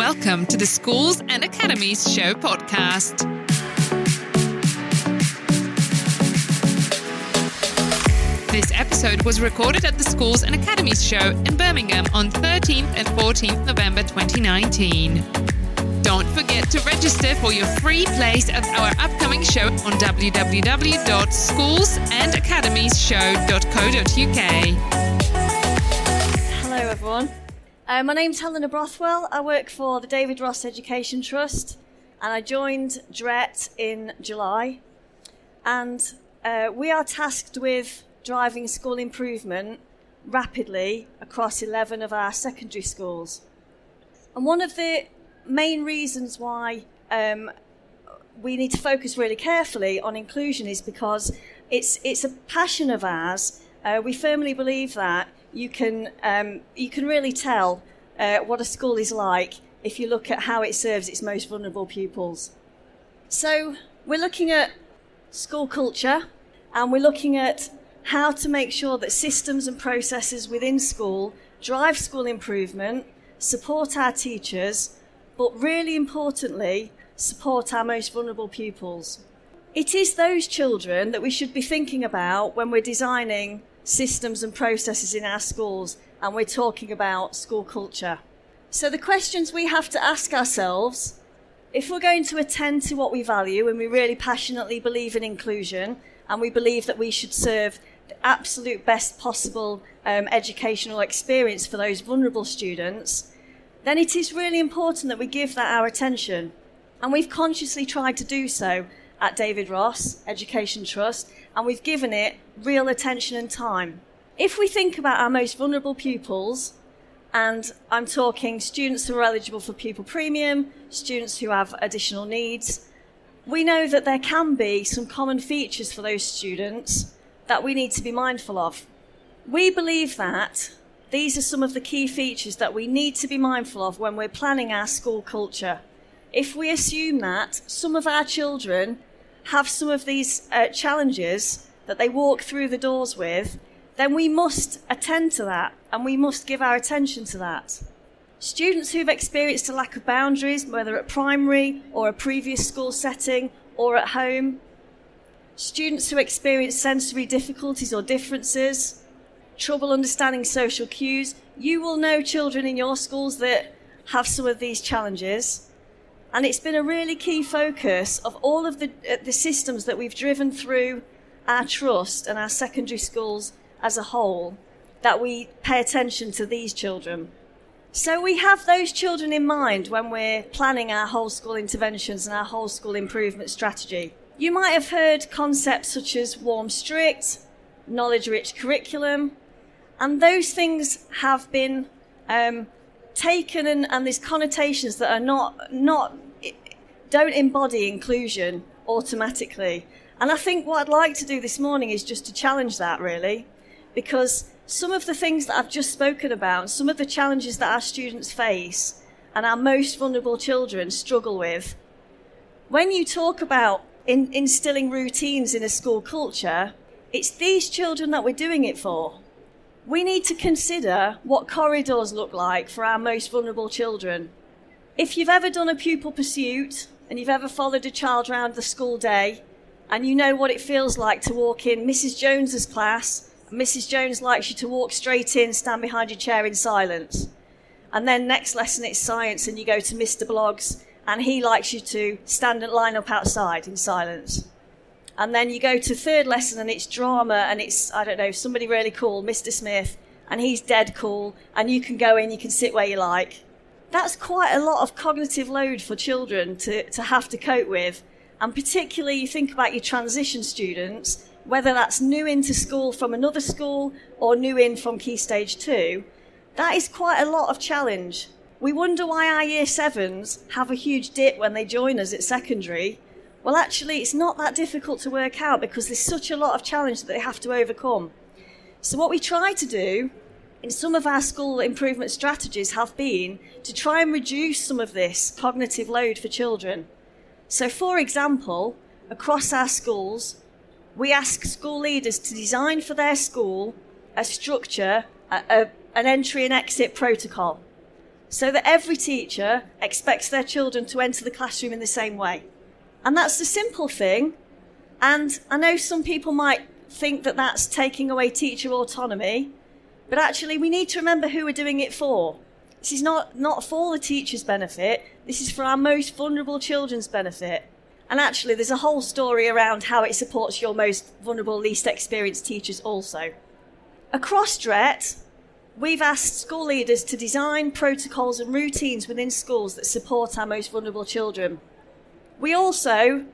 welcome to the Schools and Academies Show podcast. This episode was recorded at the Schools and Academies Show in Birmingham on 13th and 14th November 2019. Don't forget to register for your free place at our upcoming show on www.schoolsandacademiesshow.co.uk. Hello, everyone. Uh, my name's Helena Brothwell. I work for the David Ross Education Trust, and I joined DRET in July. And uh, we are tasked with driving school improvement rapidly across 11 of our secondary schools. And one of the main reasons why um, we need to focus really carefully on inclusion is because it's, it's a passion of ours. Uh, we firmly believe that you can, um, you can really tell uh, what a school is like if you look at how it serves its most vulnerable pupils. So, we're looking at school culture and we're looking at how to make sure that systems and processes within school drive school improvement, support our teachers, but really importantly, support our most vulnerable pupils. It is those children that we should be thinking about when we're designing systems and processes in our schools and we're talking about school culture. So, the questions we have to ask ourselves if we're going to attend to what we value and we really passionately believe in inclusion and we believe that we should serve the absolute best possible um, educational experience for those vulnerable students, then it is really important that we give that our attention. And we've consciously tried to do so at David Ross Education Trust, and we've given it real attention and time. If we think about our most vulnerable pupils, and I'm talking students who are eligible for pupil premium, students who have additional needs, we know that there can be some common features for those students that we need to be mindful of. We believe that these are some of the key features that we need to be mindful of when we're planning our school culture. If we assume that some of our children have some of these uh, challenges that they walk through the doors with, then we must attend to that and we must give our attention to that. Students who've experienced a lack of boundaries, whether at primary or a previous school setting or at home, students who experience sensory difficulties or differences, trouble understanding social cues. You will know children in your schools that have some of these challenges. And it's been a really key focus of all of the, uh, the systems that we've driven through our trust and our secondary schools as a whole that we pay attention to these children. So we have those children in mind when we're planning our whole school interventions and our whole school improvement strategy. You might have heard concepts such as warm strict, knowledge rich curriculum, and those things have been um, taken and, and there's connotations that are not, not, don't embody inclusion automatically. And I think what I'd like to do this morning is just to challenge that really, because some of the things that I've just spoken about, some of the challenges that our students face and our most vulnerable children struggle with, when you talk about in, instilling routines in a school culture, it's these children that we're doing it for we need to consider what corridors look like for our most vulnerable children. If you've ever done a pupil pursuit and you've ever followed a child around the school day and you know what it feels like to walk in Mrs. Jones's class, Mrs. Jones likes you to walk straight in, stand behind your chair in silence. And then next lesson it's science and you go to Mr. Bloggs and he likes you to stand and line up outside in silence. And then you go to third lesson and it's drama and it's, I don't know, somebody really cool, Mr. Smith, and he's dead cool, and you can go in, you can sit where you like. That's quite a lot of cognitive load for children to, to have to cope with. And particularly, you think about your transition students, whether that's new into school from another school or new in from Key Stage 2, that is quite a lot of challenge. We wonder why our year sevens have a huge dip when they join us at secondary well, actually, it's not that difficult to work out because there's such a lot of challenge that they have to overcome. So, what we try to do in some of our school improvement strategies have been to try and reduce some of this cognitive load for children. So, for example, across our schools, we ask school leaders to design for their school a structure, a, a, an entry and exit protocol. so that every teacher expects their children to enter the classroom in the same way. And that's the simple thing. And I know some people might think that that's taking away teacher autonomy, but actually we need to remember who we're doing it for. This is not, not for the teacher's benefit, this is for our most vulnerable children's benefit. And actually, there's a whole story around how it supports your most vulnerable, least experienced teachers also. Across DRET, we've asked school leaders to design protocols and routines within schools that support our most vulnerable children. We also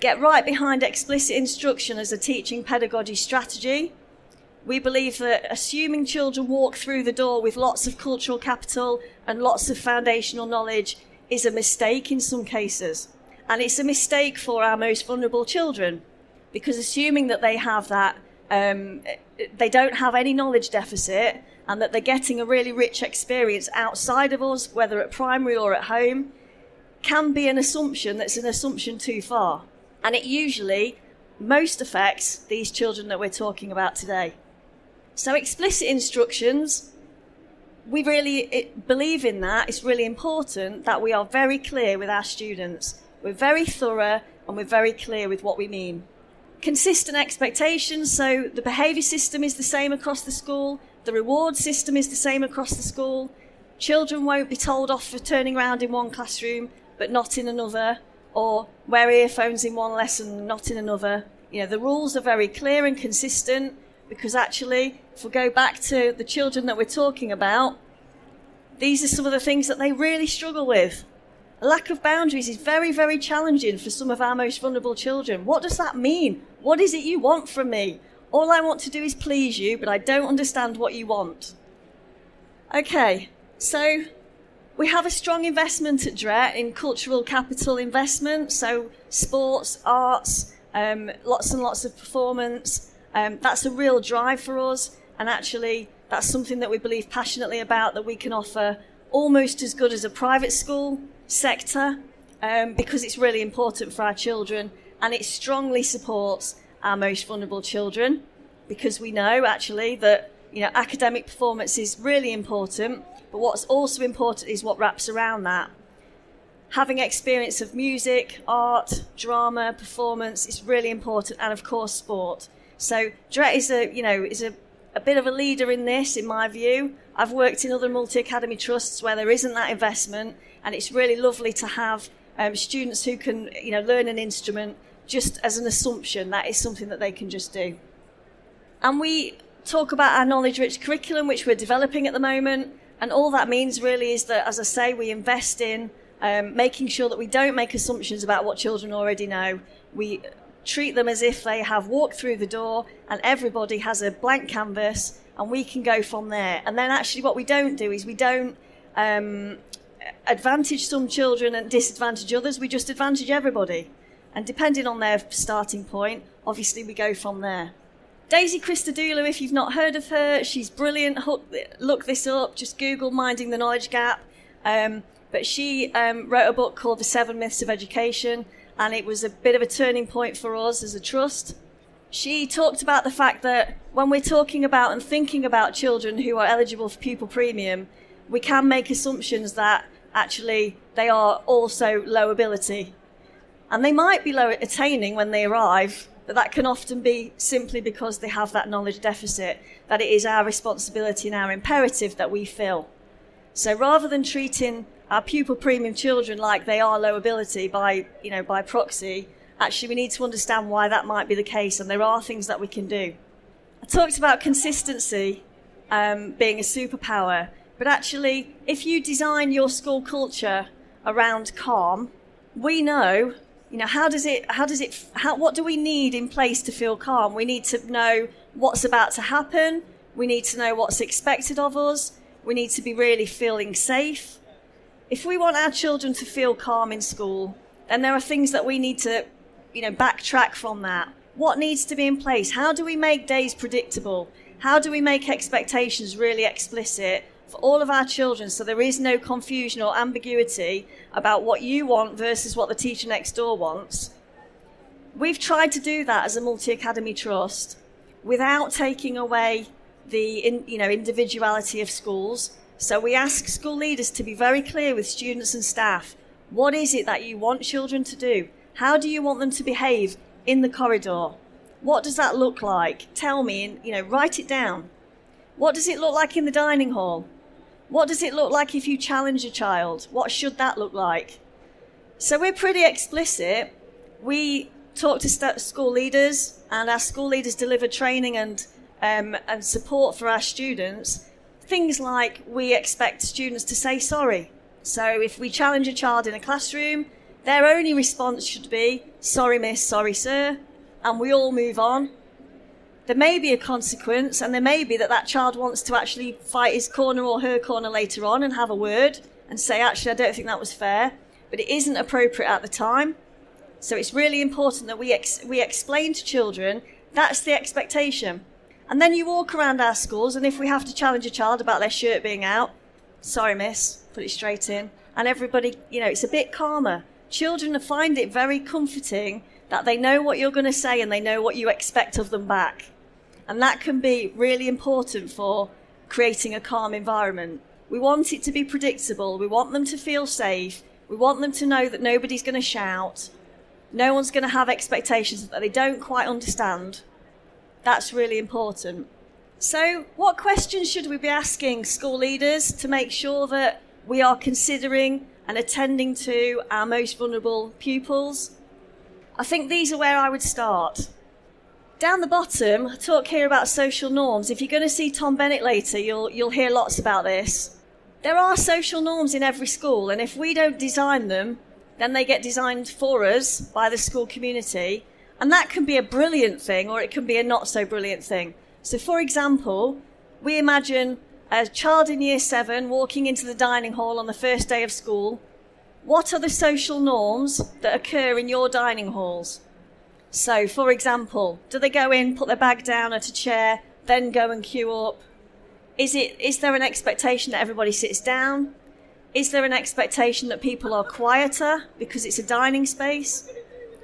get right behind explicit instruction as a teaching pedagogy strategy. We believe that assuming children walk through the door with lots of cultural capital and lots of foundational knowledge is a mistake in some cases. And it's a mistake for our most vulnerable children because assuming that they have that, um, they don't have any knowledge deficit and that they're getting a really rich experience outside of us, whether at primary or at home, can be an assumption that's an assumption too far. And it usually most affects these children that we're talking about today. So, explicit instructions, we really believe in that. It's really important that we are very clear with our students we're very thorough and we're very clear with what we mean. Consistent expectations, so the behaviour system is the same across the school, the reward system is the same across the school. Children won't be told off for turning around in one classroom but not in another, or wear earphones in one lesson, not in another. You know, the rules are very clear and consistent because actually, if we go back to the children that we're talking about, these are some of the things that they really struggle with. A lack of boundaries is very, very challenging for some of our most vulnerable children. What does that mean? What is it you want from me? All I want to do is please you, but I don't understand what you want. Okay, so we have a strong investment at DRET in cultural capital investment, so sports, arts, um, lots and lots of performance. Um, that's a real drive for us, and actually, that's something that we believe passionately about that we can offer almost as good as a private school sector um, because it's really important for our children and it strongly supports our most vulnerable children because we know actually that you know academic performance is really important but what's also important is what wraps around that. Having experience of music art drama performance is really important and of course sport. So DRET is a you know is a, a bit of a leader in this in my view. I've worked in other multi academy trusts where there isn't that investment and it's really lovely to have um, students who can you know learn an instrument just as an assumption. That is something that they can just do. And we talk about our knowledge rich curriculum which we're developing at the moment and all that means really is that as i say we invest in um, making sure that we don't make assumptions about what children already know we treat them as if they have walked through the door and everybody has a blank canvas and we can go from there and then actually what we don't do is we don't um, advantage some children and disadvantage others. We just advantage everybody. And depending on their starting point, obviously we go from there. Daisy Christodoulou, if you've not heard of her, she's brilliant. Look this up. Just Google Minding the Knowledge Gap. Um, but she um, wrote a book called The Seven Myths of Education, and it was a bit of a turning point for us as a trust. She talked about the fact that when we're talking about and thinking about children who are eligible for pupil premium, we can make assumptions that actually they are also low ability. And they might be low attaining when they arrive, but that can often be simply because they have that knowledge deficit, that it is our responsibility and our imperative that we fill. So rather than treating our pupil premium children like they are low ability by, you know, by proxy, actually we need to understand why that might be the case, and there are things that we can do. I talked about consistency um, being a superpower. But actually, if you design your school culture around calm, we know, you know, how does it, how does it, how, what do we need in place to feel calm? We need to know what's about to happen. We need to know what's expected of us. We need to be really feeling safe. If we want our children to feel calm in school, then there are things that we need to, you know, backtrack from that. What needs to be in place? How do we make days predictable? How do we make expectations really explicit for all of our children so there is no confusion or ambiguity about what you want versus what the teacher next door wants. We've tried to do that as a multi academy trust without taking away the in, you know individuality of schools So we ask school leaders to be very clear with students and staff. What is it that you want children to do? How do you want them to behave in the corridor? What does that look like? Tell me and you know, write it down. What does it look like in the dining hall? What does it look like if you challenge a child? What should that look like? So we're pretty explicit. We talk to st- school leaders, and our school leaders deliver training and um, and support for our students. Things like we expect students to say sorry. So if we challenge a child in a classroom, their only response should be sorry, miss, sorry, sir, and we all move on. There may be a consequence, and there may be that that child wants to actually fight his corner or her corner later on and have a word and say, actually, I don't think that was fair, but it isn't appropriate at the time. So it's really important that we, ex- we explain to children that's the expectation. And then you walk around our schools, and if we have to challenge a child about their shirt being out, sorry, miss, put it straight in. And everybody, you know, it's a bit calmer. Children find it very comforting that they know what you're going to say and they know what you expect of them back. And that can be really important for creating a calm environment. We want it to be predictable. We want them to feel safe. We want them to know that nobody's going to shout. No one's going to have expectations that they don't quite understand. That's really important. So, what questions should we be asking school leaders to make sure that we are considering and attending to our most vulnerable pupils? I think these are where I would start. Down the bottom, talk here about social norms. If you're going to see Tom Bennett later, you'll, you'll hear lots about this. There are social norms in every school, and if we don't design them, then they get designed for us by the school community. And that can be a brilliant thing or it can be a not so brilliant thing. So, for example, we imagine a child in year seven walking into the dining hall on the first day of school. What are the social norms that occur in your dining halls? So, for example, do they go in, put their bag down at a chair, then go and queue up? Is, it, is there an expectation that everybody sits down? Is there an expectation that people are quieter because it's a dining space?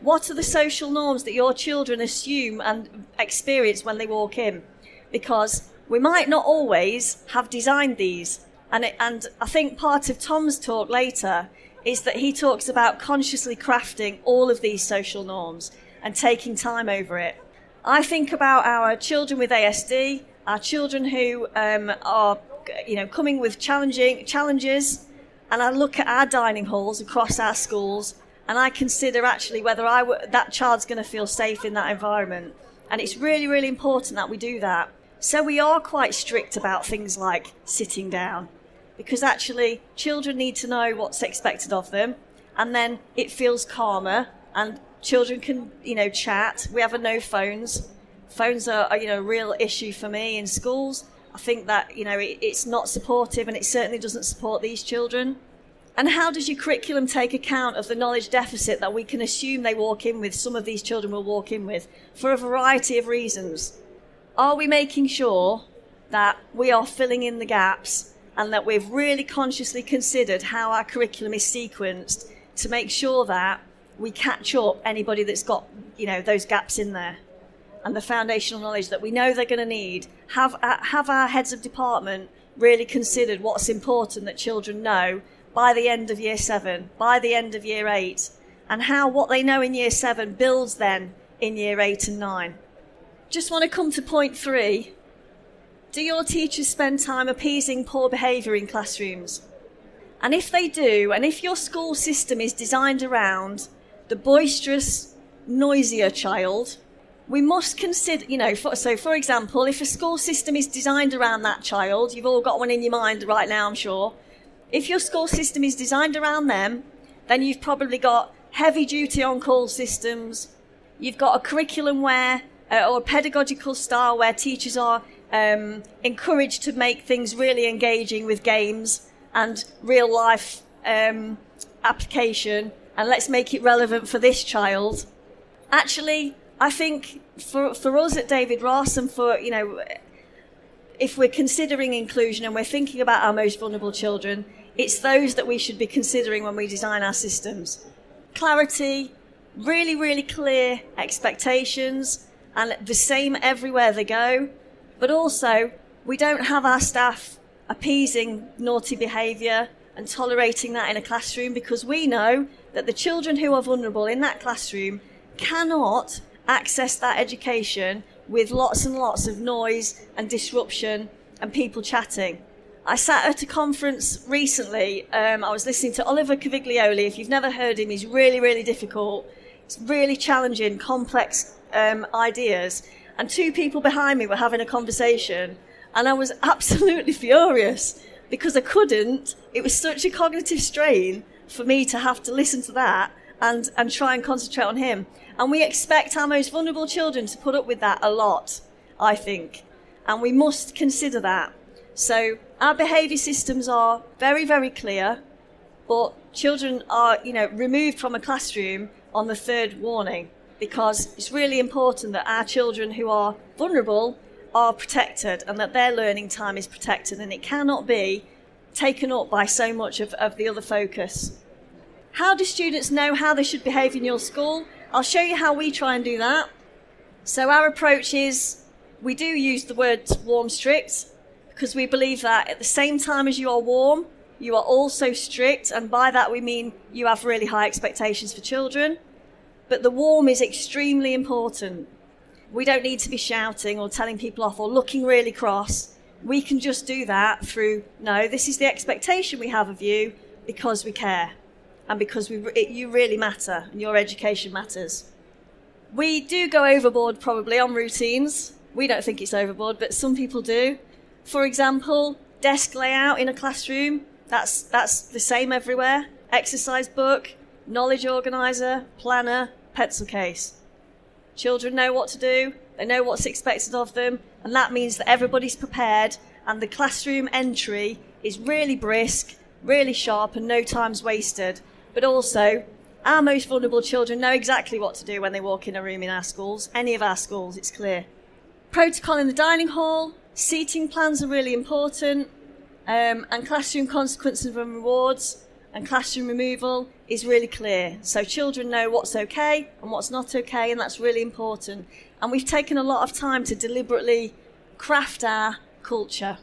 What are the social norms that your children assume and experience when they walk in? Because we might not always have designed these. And, it, and I think part of Tom's talk later is that he talks about consciously crafting all of these social norms and taking time over it. I think about our children with ASD, our children who um, are, you know, coming with challenging challenges and I look at our dining halls across our schools and I consider actually whether I w- that child's going to feel safe in that environment. And it's really, really important that we do that. So we are quite strict about things like sitting down because actually children need to know what's expected of them and then it feels calmer and children can, you know, chat. We have a no phones. Phones are, are you know, a real issue for me in schools I think that, you know, it, it's not supportive and it certainly doesn't support these children. And how does your curriculum take account of the knowledge deficit that we can assume they walk in with, some of these children will walk in with, for a variety of reasons? Are we making sure that we are filling in the gaps and that we've really consciously considered how our curriculum is sequenced to make sure that we catch up anybody that's got, you know, those gaps in there? and the foundational knowledge that we know they're going to need, have, uh, have our heads of department really considered what's important that children know by the end of year seven, by the end of year eight, and how what they know in year seven builds then in year eight and nine. Just want to come to point three. Do your teachers spend time appeasing poor behaviour in classrooms? And if they do, and if your school system is designed around the boisterous, noisier child, we must consider, you know, for, so for example, if a school system is designed around that child, you've all got one in your mind right now, I'm sure. If your school system is designed around them, then you've probably got heavy duty on call systems. You've got a curriculum where, uh, or a pedagogical style where teachers are um, encouraged to make things really engaging with games and real life um, application, and let's make it relevant for this child. Actually, I think for for us at David Ross and for you know if we're considering inclusion and we're thinking about our most vulnerable children, it's those that we should be considering when we design our systems. Clarity, really, really clear expectations, and the same everywhere they go. But also, we don't have our staff appeasing naughty behaviour and tolerating that in a classroom because we know that the children who are vulnerable in that classroom cannot access that education with lots and lots of noise and disruption and people chatting. I sat at a conference recently. Um, I was listening to Oliver Caviglioli. If you've never heard him, he's really, really difficult. It's really challenging, complex um, ideas. And two people behind me were having a conversation, and I was absolutely furious because I couldn't. It was such a cognitive strain for me to have to listen to that and, and try and concentrate on him. And we expect our most vulnerable children to put up with that a lot, I think. And we must consider that. So our behaviour systems are very, very clear, but children are, you know, removed from a classroom on the third warning because it's really important that our children who are vulnerable are protected and that their learning time is protected and it cannot be taken up by so much of, of the other focus. How do students know how they should behave in your school? I'll show you how we try and do that. So, our approach is we do use the word warm strict because we believe that at the same time as you are warm, you are also strict, and by that we mean you have really high expectations for children. But the warm is extremely important. We don't need to be shouting or telling people off or looking really cross. We can just do that through no, this is the expectation we have of you because we care and because we, it, you really matter and your education matters. We do go overboard probably on routines. We don't think it's overboard, but some people do. For example, desk layout in a classroom, that's, that's the same everywhere. Exercise book, knowledge organizer, planner, pencil case. Children know what to do, they know what's expected of them, and that means that everybody's prepared. And the classroom entry is really brisk, really sharp, and no time's wasted. But also our most vulnerable children know exactly what to do when they walk in a room in our schools, any of our schools, it's clear. Protocol in the dining hall, seating plans are really important, um, and classroom consequences and rewards and classroom removal is really clear. So children know what's okay and what's not okay, and that's really important. And we've taken a lot of time to deliberately craft our culture.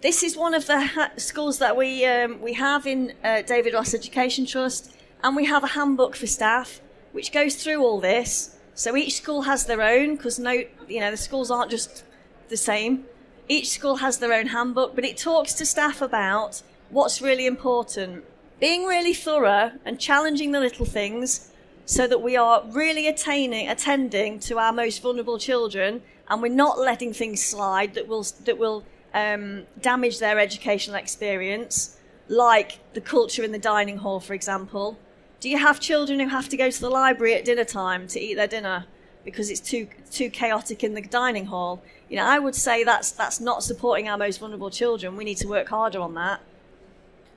This is one of the ha- schools that we um, we have in uh, David Ross Education Trust, and we have a handbook for staff which goes through all this. So each school has their own because no, you know, the schools aren't just the same. Each school has their own handbook, but it talks to staff about what's really important, being really thorough and challenging the little things so that we are really attaining, attending to our most vulnerable children and we're not letting things slide that will, that will um, damage their educational experience, like the culture in the dining hall, for example? Do you have children who have to go to the library at dinner time to eat their dinner because it's too too chaotic in the dining hall? You know, I would say that's that's not supporting our most vulnerable children. We need to work harder on that.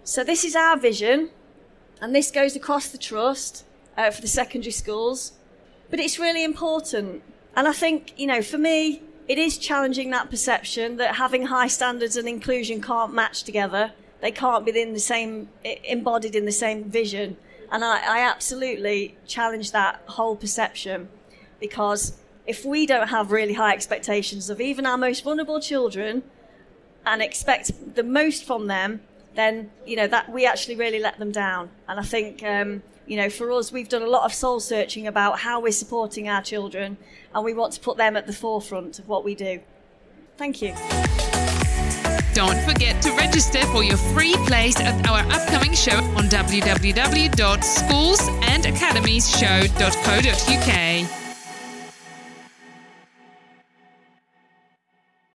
So this is our vision, and this goes across the trust uh, for the secondary schools. But it's really important, and I think you know, for me, it is challenging that perception that having high standards and inclusion can't match together. They can't be in the same, embodied in the same vision. And I, I absolutely challenge that whole perception because if we don't have really high expectations of even our most vulnerable children and expect the most from them, then you know that we actually really let them down. And I think um, you know, for us, we've done a lot of soul searching about how we're supporting our children, and we want to put them at the forefront of what we do. Thank you. Don't forget to register for your free place at our upcoming show on www.schoolsandacademiesshow.co.uk.